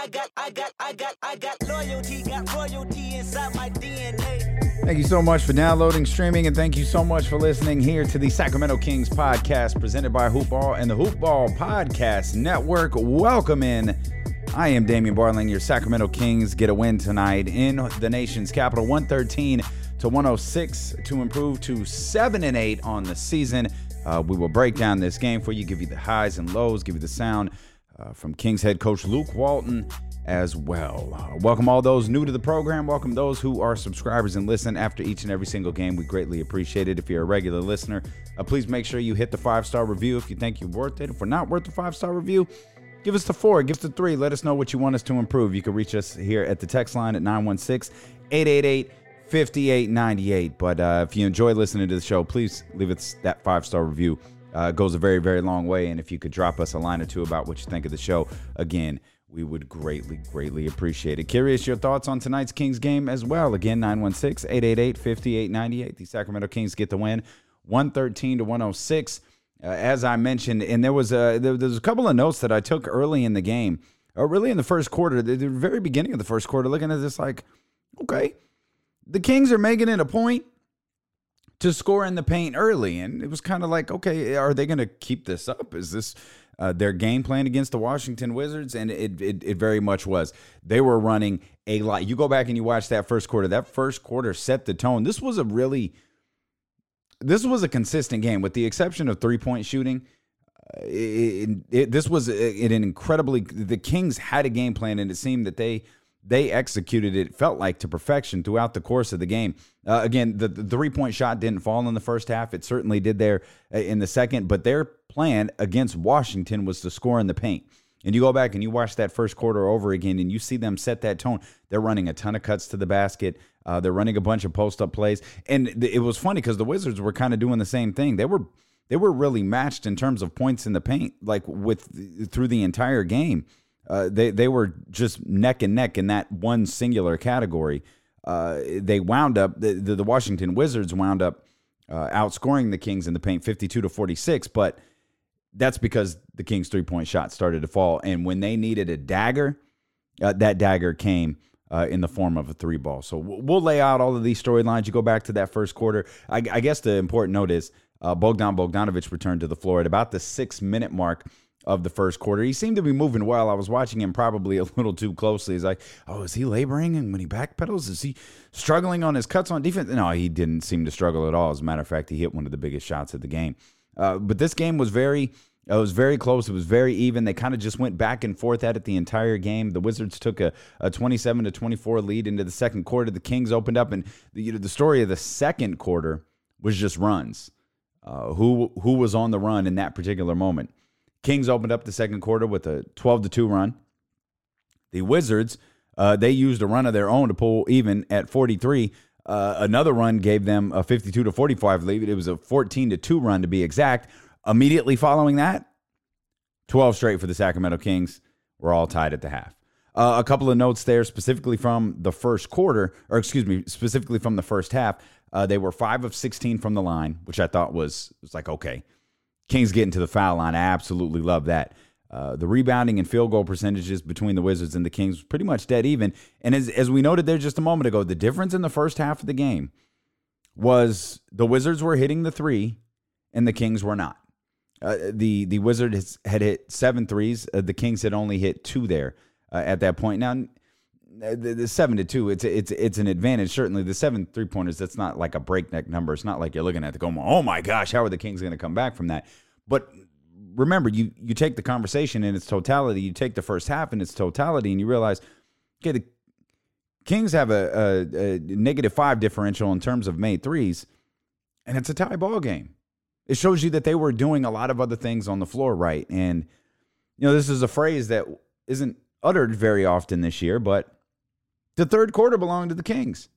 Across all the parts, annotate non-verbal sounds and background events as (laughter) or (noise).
I got, I got, I got, I got loyalty, inside my DNA. Thank you so much for downloading, streaming, and thank you so much for listening here to the Sacramento Kings podcast presented by Hoopball and the Hoopball Podcast Network. Welcome in. I am Damian Barling. Your Sacramento Kings get a win tonight in the nation's capital, 113 to 106 to improve to 7 and 8 on the season. Uh, we will break down this game for you, give you the highs and lows, give you the sound uh, from Kings head coach Luke Walton as well. Uh, welcome all those new to the program. Welcome those who are subscribers and listen after each and every single game. We greatly appreciate it. If you're a regular listener, uh, please make sure you hit the five star review if you think you're worth it. If we're not worth the five star review, give us the four, give us the three. Let us know what you want us to improve. You can reach us here at the text line at 916 888 5898. But uh, if you enjoy listening to the show, please leave us that five star review. Uh, goes a very, very long way. And if you could drop us a line or two about what you think of the show, again, we would greatly, greatly appreciate it. Curious your thoughts on tonight's Kings game as well. Again, 916 888 5898. The Sacramento Kings get the win 113 to 106. Uh, as I mentioned, and there was a there, there's a couple of notes that I took early in the game, or really in the first quarter, the, the very beginning of the first quarter, looking at this like, okay, the Kings are making it a point to score in the paint early, and it was kind of like, okay, are they going to keep this up? Is this uh, their game plan against the Washington Wizards? And it, it it very much was. They were running a lot. You go back and you watch that first quarter. That first quarter set the tone. This was a really this was a consistent game, with the exception of three point shooting. Uh, it, it, this was an incredibly. The Kings had a game plan, and it seemed that they they executed it felt like to perfection throughout the course of the game. Uh, again, the, the three point shot didn't fall in the first half. It certainly did there uh, in the second, but their plan against Washington was to score in the paint. And you go back and you watch that first quarter over again, and you see them set that tone. They're running a ton of cuts to the basket. Uh, they're running a bunch of post up plays, and th- it was funny because the Wizards were kind of doing the same thing. They were they were really matched in terms of points in the paint, like with through the entire game. Uh, they they were just neck and neck in that one singular category. Uh, they wound up the, the, Washington Wizards wound up uh, outscoring the Kings in the paint, fifty two to forty six, but that's because the Kings' three point shot started to fall. And when they needed a dagger, uh, that dagger came uh, in the form of a three ball. So we'll lay out all of these storylines. You go back to that first quarter. I, I guess the important note is Bogdan Bogdanovic returned to the floor at about the six minute mark of the first quarter. He seemed to be moving well. I was watching him probably (laughs) a little too closely. He's like, oh, is he laboring? And when he backpedals, is he struggling on his cuts on defense? No, he didn't seem to struggle at all. As a matter of fact, he hit one of the biggest shots of the game. Uh, but this game was very it was very close. It was very even. They kind of just went back and forth at it the entire game. The Wizards took a, a 27 to 24 lead into the second quarter. The Kings opened up, and the, you know, the story of the second quarter was just runs. Uh, who who was on the run in that particular moment? Kings opened up the second quarter with a 12 to 2 run. The Wizards, uh, they used a run of their own to pull even at 43. Uh, another run gave them a 52 to 45 lead. It was a 14 to 2 run to be exact. Immediately following that, 12 straight for the Sacramento Kings. We're all tied at the half. Uh, a couple of notes there, specifically from the first quarter, or excuse me, specifically from the first half. Uh, they were five of 16 from the line, which I thought was was like okay. Kings getting to the foul line, I absolutely love that. Uh, the rebounding and field goal percentages between the Wizards and the Kings was pretty much dead even. And as as we noted there just a moment ago, the difference in the first half of the game was the Wizards were hitting the three, and the Kings were not. Uh, the the Wizards had hit seven threes. Uh, the Kings had only hit two there uh, at that point. Now, the, the, seven to two, it's it's it's an advantage. Certainly, the seven three pointers. That's not like a breakneck number. It's not like you're looking at the go. Oh my gosh, how are the Kings going to come back from that? But remember, you you take the conversation in its totality. You take the first half in its totality, and you realize, okay, the Kings have a, a, a negative five differential in terms of made threes, and it's a tie ball game it shows you that they were doing a lot of other things on the floor right. And, you know, this is a phrase that isn't uttered very often this year, but the third quarter belonged to the Kings.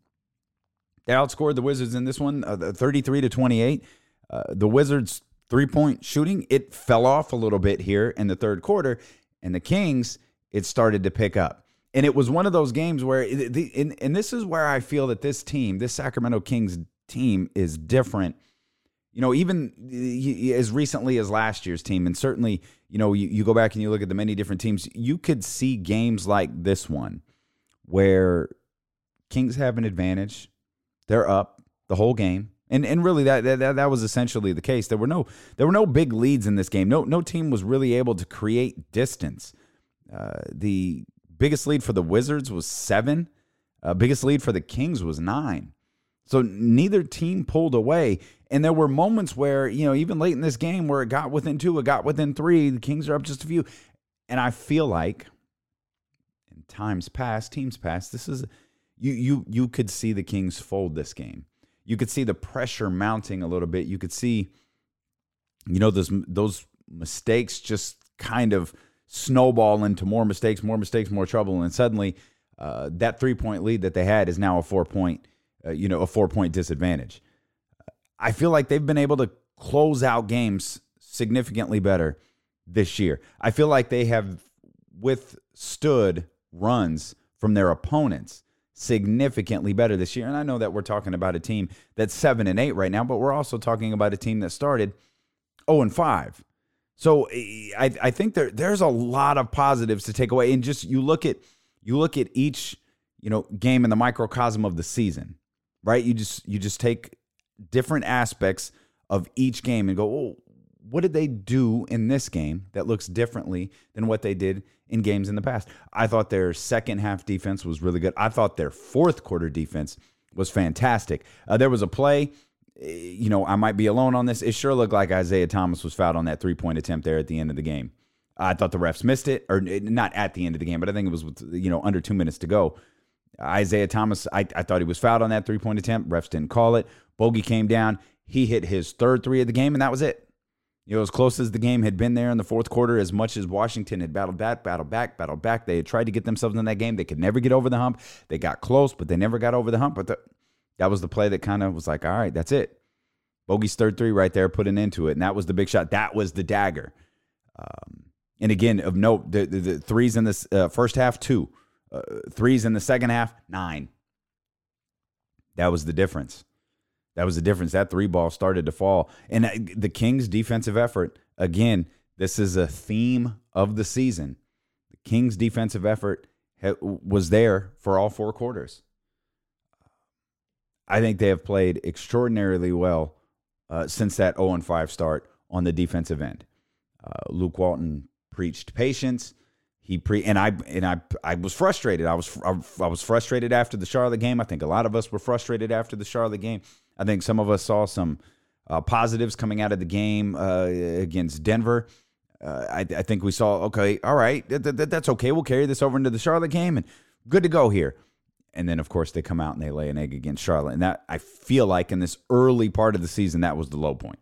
They outscored the Wizards in this one, uh, 33 to 28. Uh, the Wizards' three point shooting, it fell off a little bit here in the third quarter. And the Kings, it started to pick up. And it was one of those games where, the, and, and this is where I feel that this team, this Sacramento Kings team, is different You know, even as recently as last year's team, and certainly, you know, you, you go back and you look at the many different teams, you could see games like this one where Kings have an advantage. They're up the whole game. And and really that, that that was essentially the case. There were no there were no big leads in this game. No no team was really able to create distance. Uh, the biggest lead for the Wizards was seven. Uh, biggest lead for the Kings was nine. So neither team pulled away. And there were moments where, you know, even late in this game where it got within two, it got within three, the Kings are up just a few. And I feel like in times past, teams past, this is you you you could see the Kings fold this game you could see the pressure mounting a little bit. You could see, you know, those those mistakes just kind of snowball into more mistakes, more mistakes, more trouble, and suddenly uh, that three point lead that they had is now a four point, uh, you know, a four point disadvantage. I feel like they've been able to close out games significantly better this year. I feel like they have withstood runs from their opponents significantly better this year. And I know that we're talking about a team that's seven and eight right now, but we're also talking about a team that started 0 and 5. So eh, I, I think there there's a lot of positives to take away. And just you look at you look at each, you know, game in the microcosm of the season, right? You just you just take different aspects of each game and go, oh, what did they do in this game that looks differently than what they did in games in the past? I thought their second half defense was really good. I thought their fourth quarter defense was fantastic. Uh, there was a play, eh, you know, I might be alone on this. It sure looked like Isaiah Thomas was fouled on that three point attempt there at the end of the game. I thought the refs missed it, or eh, not at the end of the game, but I think it was with, you know under two minutes to go. Isaiah Thomas, I, I thought he was fouled on that three point attempt. Refs didn't call it. Bogi came down. He hit his third three of the game, and that was it. You know, as close as the game had been there in the fourth quarter, as much as Washington had battled back, battled back, battled back, they had tried to get themselves in that game. They could never get over the hump. They got close, but they never got over the hump. But the, that was the play that kind of was like, all right, that's it. Bogi's third three right there, put an end to it. And that was the big shot. That was the dagger. Um, and again, of note, the, the, the threes in the uh, first half, two. Uh, threes in the second half, nine. That was the difference. That was the difference. That three ball started to fall. And uh, the Kings' defensive effort, again, this is a theme of the season. The Kings' defensive effort was there for all four quarters. I think they have played extraordinarily well uh, since that 0 5 start on the defensive end. Uh, Luke Walton preached patience. He pre and I and I I was frustrated. I was I was frustrated after the Charlotte game. I think a lot of us were frustrated after the Charlotte game. I think some of us saw some uh, positives coming out of the game uh, against Denver. Uh, I, I, think we saw, okay, all right, th- th- that's okay. We'll carry this over into the Charlotte game and good to go here. And then, of course, they come out and they lay an egg against Charlotte. And that, I feel like in this early part of the season, that was the low point.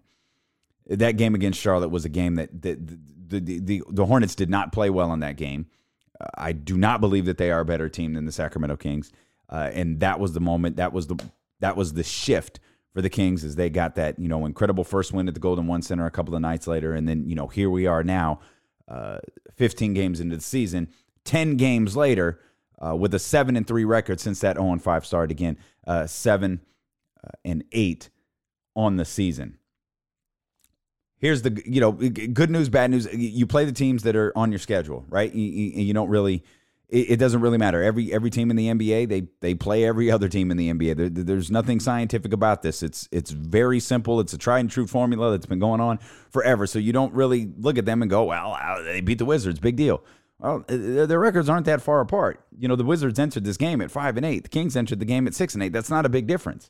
That game against Charlotte was a game that, that the, the, the, the Hornets did not play well in that game. Uh, I do not believe that they are a better team than the Sacramento Kings. Uh, and that was the moment, that was the that was the shift for the Kings as they got that you know incredible first win at the Golden One Center a couple of nights later, and then you know here we are now, uh, 15 games into the season, 10 games later, uh, with a seven and three record since that 0 and five started again, uh, seven uh, and eight on the season. Here's the you know good news, bad news. You play the teams that are on your schedule, right? You, you, you don't really it, doesn't really matter. Every every team in the NBA they they play every other team in the NBA. There, there's nothing scientific about this. It's it's very simple. It's a tried and true formula that's been going on forever. So you don't really look at them and go, well, they beat the Wizards, big deal. Well, uh, their records aren't that far apart. You know, the Wizards entered this game at five and eight. The Kings entered the game at six and eight. That's not a big difference.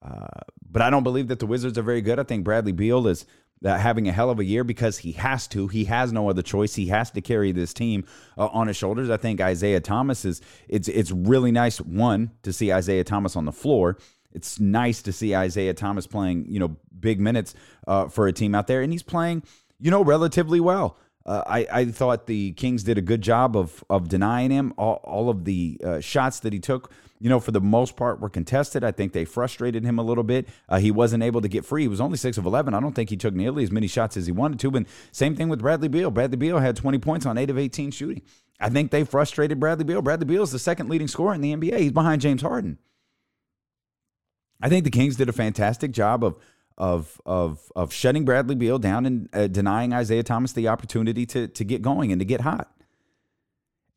Uh, but I don't believe that the Wizards are very good. I think Bradley Beal is having a hell of a year because he has to. He has no other choice. He has to carry this team uh, on his shoulders. I think Isaiah Thomas is. It's it's really nice one to see Isaiah Thomas on the floor. It's nice to see Isaiah Thomas playing you know big minutes uh, for a team out there, and he's playing you know relatively well. Uh, I, I thought the Kings did a good job of of denying him all, all of the uh, shots that he took. You know, for the most part, were contested. I think they frustrated him a little bit. Uh, he wasn't able to get free. He was only six of eleven. I don't think he took nearly as many shots as he wanted to. But same thing with Bradley Beal. Bradley Beal had twenty points on eight of eighteen shooting. I think they frustrated Bradley Beal. Bradley Beal is the second leading scorer in the NBA. He's behind James Harden. I think the Kings did a fantastic job of of of of shutting Bradley Beal down and uh, denying Isaiah Thomas the opportunity to to get going and to get hot.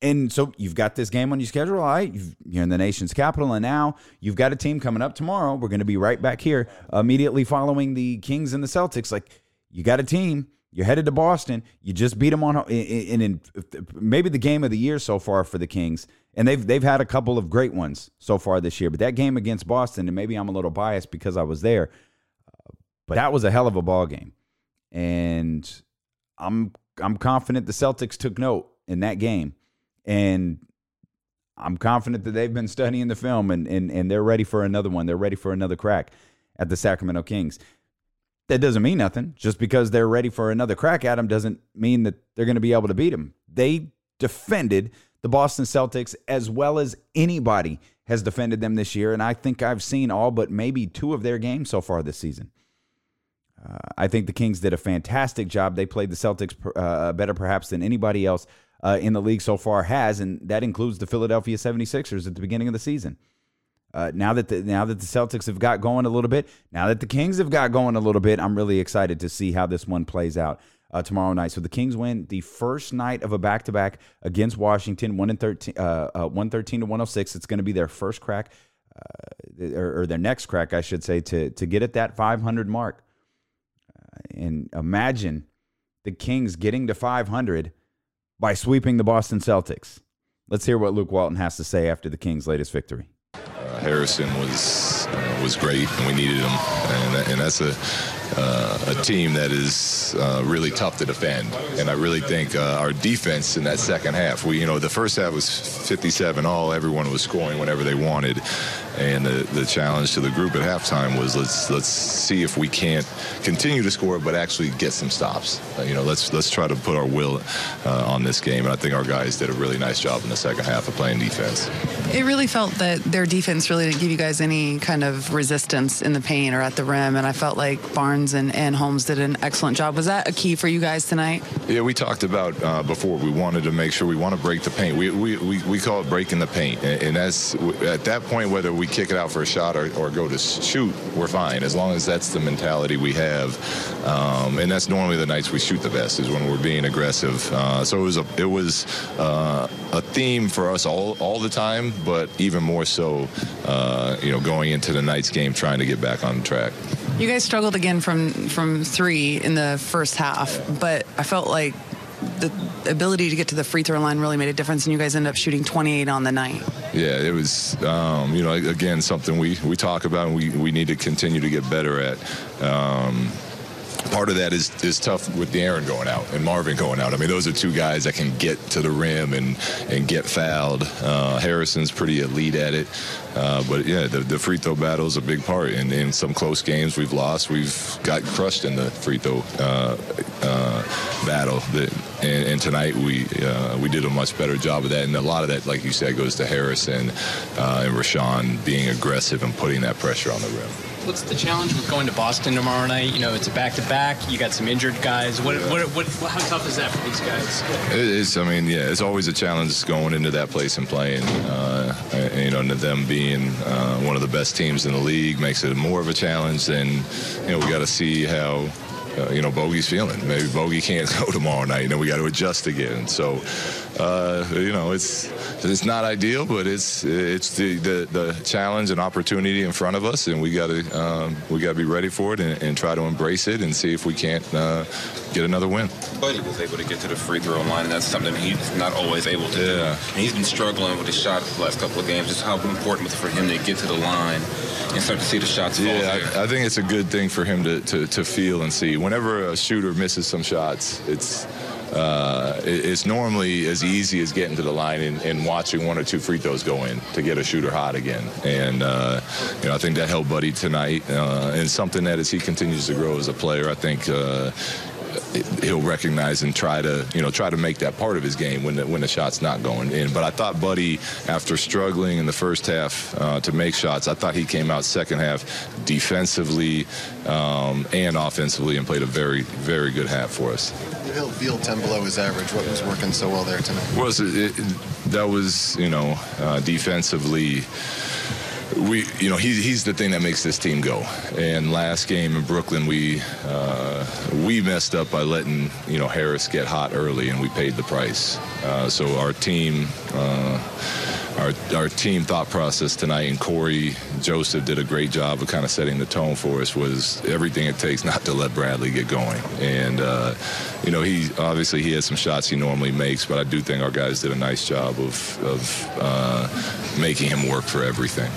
And so you've got this game on your schedule, all right? You're in the nation's capital, and now you've got a team coming up tomorrow. We're going to be right back here immediately following the Kings and the Celtics. Like you got a team. You're headed to Boston. You just beat them on, in, in maybe the game of the year so far for the Kings, and they've they've had a couple of great ones so far this year. But that game against Boston, and maybe I'm a little biased because I was there, but that was a hell of a ball game, and I'm I'm confident the Celtics took note in that game and I'm confident that they've been studying the film and, and, and they're ready for another one. They're ready for another crack at the Sacramento Kings. That doesn't mean nothing. Just because they're ready for another crack at them doesn't mean that they're going to be able to beat them. They defended the Boston Celtics as well as anybody has defended them this year. And I think I've seen all but maybe two of their games so far this season. Uh, I think the Kings did a fantastic job. They played the Celtics uh, better, perhaps, than anybody else uh, in the league so far has, and that includes the Philadelphia 76ers at the beginning of the season. Uh, now that the now that the Celtics have got going a little bit, now that the Kings have got going a little bit, I'm really excited to see how this one plays out uh, tomorrow night. So the Kings win the first night of a back to back against Washington, one and thirteen, uh, uh, one thirteen to one hundred oh six. It's going to be their first crack, uh, or, or, their next crack, I should say, to to get at that 500 mark. Uh, and imagine the Kings getting to 500 by sweeping the Boston Celtics. Let's hear what Luke Walton has to say after the Kings' latest victory. Uh, Harrison was uh, was great, and we needed him, and, and that's a uh, a team that is uh, really tough to defend. And I really think uh, our defense in that second half, we you know the first half was 57 all, everyone was scoring whenever they wanted, and the, the challenge to the group at halftime was let's let's see if we can't continue to score, but actually get some stops. Uh, you know, let's let's try to put our will uh, on this game, and I think our guys did a really nice job in the second half of playing defense. It really felt that their defense really didn't give you guys any kind of resistance in the paint or at the rim, and I felt like Barnes and, and Holmes did an excellent job. Was that a key for you guys tonight? Yeah, we talked about uh, before. We wanted to make sure we want to break the paint. We we, we, we call it breaking the paint, and, and that's at that point whether we kick it out for a shot or, or go to shoot, we're fine as long as that's the mentality we have. Um, and that's normally the nights we shoot the best is when we're being aggressive. Uh, so it was a it was uh, a theme for us all all the time, but even more so, uh, you know, going into the night's game, trying to get back on track. You guys struggled again from from three in the first half, but I felt like the ability to get to the free throw line really made a difference, and you guys end up shooting 28 on the night. Yeah, it was, um, you know, again, something we, we talk about and we, we need to continue to get better at. Um, part of that is is tough with De'Aaron going out and Marvin going out. I mean, those are two guys that can get to the rim and and get fouled. Uh, Harrison's pretty elite at it, uh, but yeah, the, the, free throw battle is a big part. And in some close games we've lost, we've got crushed in the free throw uh, uh battle. And, and, tonight we uh, we did a much better job of that. And a lot of that, like you said, goes to Harrison uh, and Richaun being aggressive and putting that pressure on the rim. What's the challenge with going to Boston tomorrow night? You know, it's a back-to-back. You got some injured guys. What, what, what, how tough is that for these guys? It's, I mean, yeah, it's always a challenge going into that place and playing. Uh, and, you know, them being uh, one of the best teams in the league makes it more of a challenge. And you know, we got to see how uh, you know, Bogi's feeling. Maybe Bogi can't (laughs) go tomorrow night, and then we got to adjust again. So, uh, you know, it's it's not ideal, but it's it's the, the, the, challenge and opportunity in front of us, and we got to um, we got to be ready for it and, and, try to embrace it and see if we can't uh, get another win. Buddy was able to get to the free throw line, and that's something he's not always able to yeah. do. And he's been struggling with his shot the last couple of games. Just how important was for him to get to the line and start to see the shots fall. Yeah, I, I, think it's a good thing for him to, to, to feel and see. Whenever a shooter misses some shots, it's uh, it's normally as easy as getting to the line and, and, watching one or two free throws go in to get a shooter hot again. And uh, you know, I think that helped Buddy tonight, uh, and something that as he continues to grow as a player, I think uh, he'll recognize and try to you know try to make that part of his game when the, when the shot's not going in. But I thought Buddy, after struggling in the first half uh, to make shots, I thought he came out second half defensively um, and offensively and played a very very good half for us. He'll feel 10 below his average. What was working so well there tonight? Was it that was you know uh, defensively we, you know, he, he's the thing that makes this team go. And last game in Brooklyn, we uh, we messed up by letting you know Harris get hot early, and we paid the price. Uh, so our team. Uh, our, our team thought process tonight, and Cory Joseph did a great job of kind of setting the tone for us. Was everything it takes not to let Bradley get going, and uh, you know he obviously he has some shots he normally makes, but I do think our guys did a nice job of of uh, making him work for everything.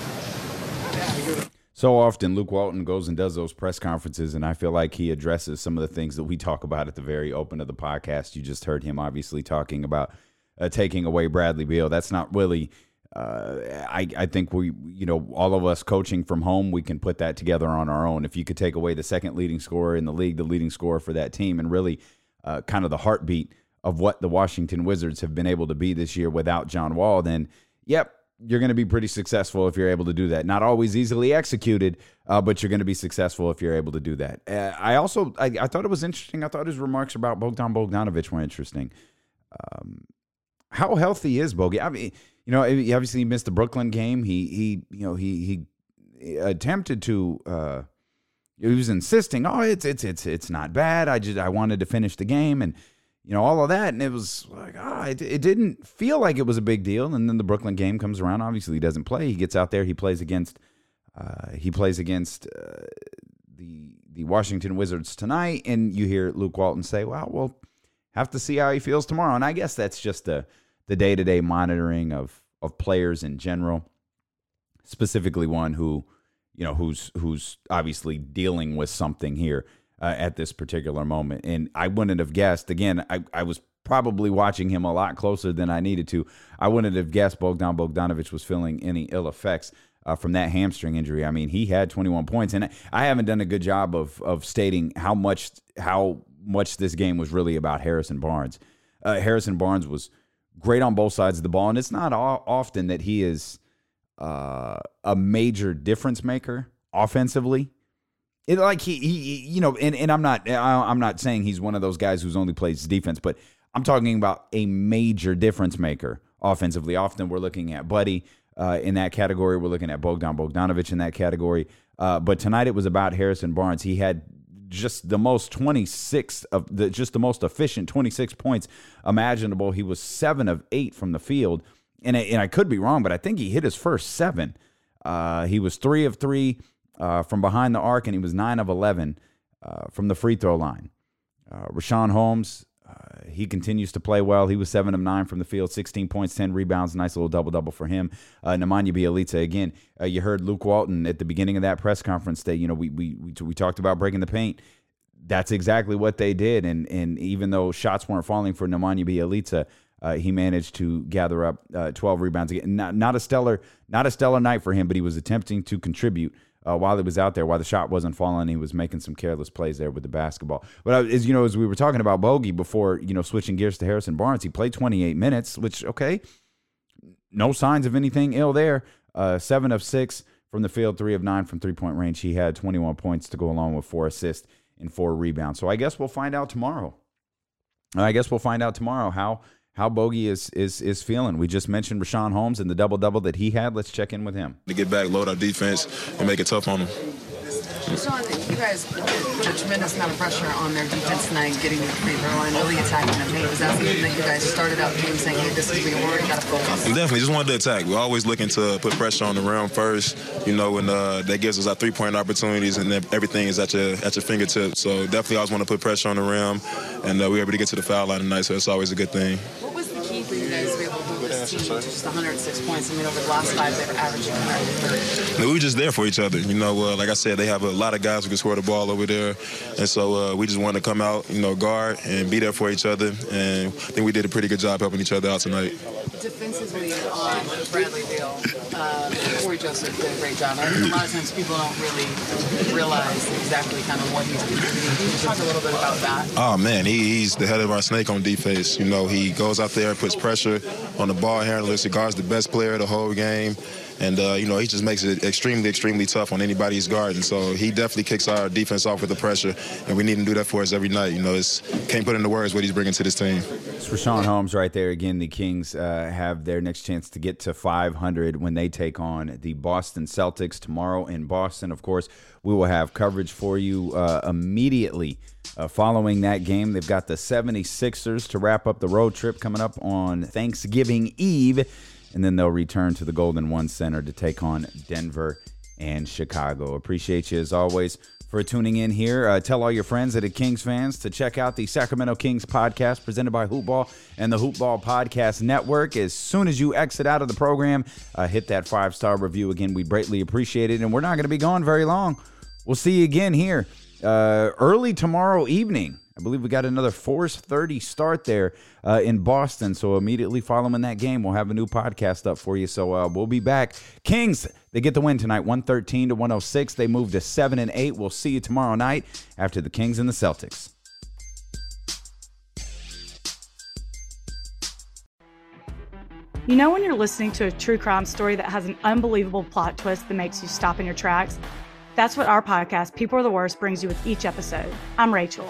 So often, Luke Walton goes and does those press conferences, and I feel like he addresses some of the things that we talk about at the very open of the podcast. You just heard him obviously talking about uh, taking away Bradley Beal. That's not really. Uh, I I think we you know all of us coaching from home we can put that together on our own. If you could take away the second leading scorer in the league, the leading scorer for that team, and really uh, kind of the heartbeat of what the Washington Wizards have been able to be this year without John Wall, then yep, you're going to be pretty successful if you're able to do that. Not always easily executed, uh, but you're going to be successful if you're able to do that. Uh, I also I, I, thought it was interesting. I thought his remarks about Bogdan Bogdanovic were interesting. Um, how healthy is Bogi? I mean, you know, obviously he missed the Brooklyn game. He he you know he he attempted to. Uh, he was insisting, oh, it's it's it's it's not bad. I just I wanted to finish the game and you know, all of that. And it was like, ah, it, it, didn't feel like it was a big deal. And then the Brooklyn game comes around. Obviously, he doesn't play. He gets out there. He plays against, uh, he plays against uh, the the Washington Wizards tonight. And you hear Luke Walton say, well, we'll have to see how he feels tomorrow. And I guess that's just the the day to day monitoring of of players in general, specifically one who, you know, who's who's obviously dealing with something here uh, at this particular moment. And I wouldn't have guessed. Again, I, I was probably watching him a lot closer than I needed to. I wouldn't have guessed Bogdan Bogdanovic was feeling any ill effects. Uh, from that hamstring injury, I mean, he had 21 points, and I haven't done a good job of of stating how much how much this game was really about Harrison Barnes. Uh, Harrison Barnes was great on both sides of the ball, and it's not often that he is uh, a major difference maker offensively. It, like he, he, you know, and, and I'm not, I'm not saying he's one of those guys who's only plays defense, but I'm talking about a major difference maker offensively. Often we're looking at Buddy uh, in that category. We're looking at Bogdan Bogdanovic in that category. Uh, but tonight it was about Harrison Barnes. He had just the most 26 of the just the most efficient 26 points imaginable. He was seven of eight from the field, and I, and I could be wrong, but I think he hit his first seven. Uh, he was three of three uh, from behind the arc, and he was 9 of 11 uh, from the free throw line. Uh, Richaun Holmes, uh, he continues to play well. He was 7 of 9 from the field, 16 points, 10 rebounds, nice little double double for him. Uh, Nemanja Bjelica, again, uh, you heard Luke Walton at the beginning of that press conference that, you know, we, we, we, we talked about breaking the paint that's exactly what they did. And and even though shots weren't falling for Nemanja Bjelica, uh, he managed to gather up uh, 12 rebounds again. Not, not a stellar, not a stellar night for him, but he was attempting to contribute uh, while he was out there, while the shot wasn't falling, he was making some careless plays there with the basketball. But as you know, as we were talking about Bogi before, you know, switching gears to Harrison Barnes, he played 28 minutes, which okay, no signs of anything ill there. Uh, seven of six from the field, three of nine from three point range. He had 21 points to go along with four assists and four rebounds. So I guess we'll find out tomorrow. I guess we'll find out tomorrow how how Bogi is is is feeling. We just mentioned Richaun Holmes and the double double that he had. Let's check in with him. To get back, load our defense, and make it tough on them. Sean, you guys put a tremendous amount of pressure on their defense tonight, getting to the free throw line, really attacking them. Hey, was that something that you guys started out doing, saying, hey, this is where we're got to focus? Definitely, just wanted to attack. We're always looking to put pressure on the rim first, you know, and uh, that gives us our three-point opportunities, and everything is at your at your fingertips. So definitely, always want to put pressure on the rim, and uh, we were able to get to the foul line tonight, so it's always a good thing. What was the key for you guys to just 106 points. I mean, over the last five, they were averaging 130. We were just there for each other. You know, uh, like I said, they have a lot of guys who can score the ball over there, and so uh, we just wanted to come out, you know, guard and be there for each other. And I think we did a pretty good job helping each other out tonight. Defensively on Bradley Beal, uh, Cory Joseph did a great job. I think a lot of times people don't really realize exactly kind of what he's. Can you talk a little bit about that? Oh man, he, he's the head of our snake on defense. You know, he goes out there, and puts pressure on the ball handlers. He guards the best player of the whole game. and uh, you know he just makes it extremely, extremely tough on anybody he's guarding. So he definitely kicks our defense off with the pressure, and we need him to do that for us every night. You know, it's can't put into words what he's bringing to this team. It's Richaun Holmes right there again. The Kings uh, have their next chance to get to 500 when they take on the Boston Celtics tomorrow in Boston. Of course, we will have coverage for you uh, immediately uh, following that game. They've got the 76ers to wrap up the road trip coming up on Thanksgiving Eve, and then they'll return to the Golden One Center to take on Denver and Chicago. Appreciate you as always for tuning in here. Uh, tell all your friends that are Kings fans to check out the Sacramento Kings podcast presented by Hoopball and the Hoopball Podcast Network. As soon as you exit out of the program, uh, hit that five star review again. We greatly appreciate it, and we're not going to be gone very long. We'll see you again here uh, early tomorrow evening. I believe we got another 4:30 start there uh, in Boston. So immediately following that game, we'll have a new podcast up for you. So uh, we'll be back. Kings, they get the win tonight, 113 to 106. They move to seven and eight. We'll see you tomorrow night after the Kings and the Celtics. You know when you're listening to a true crime story that has an unbelievable plot twist that makes you stop in your tracks? That's what our podcast, People Are the Worst, brings you with each episode. I'm Rachel.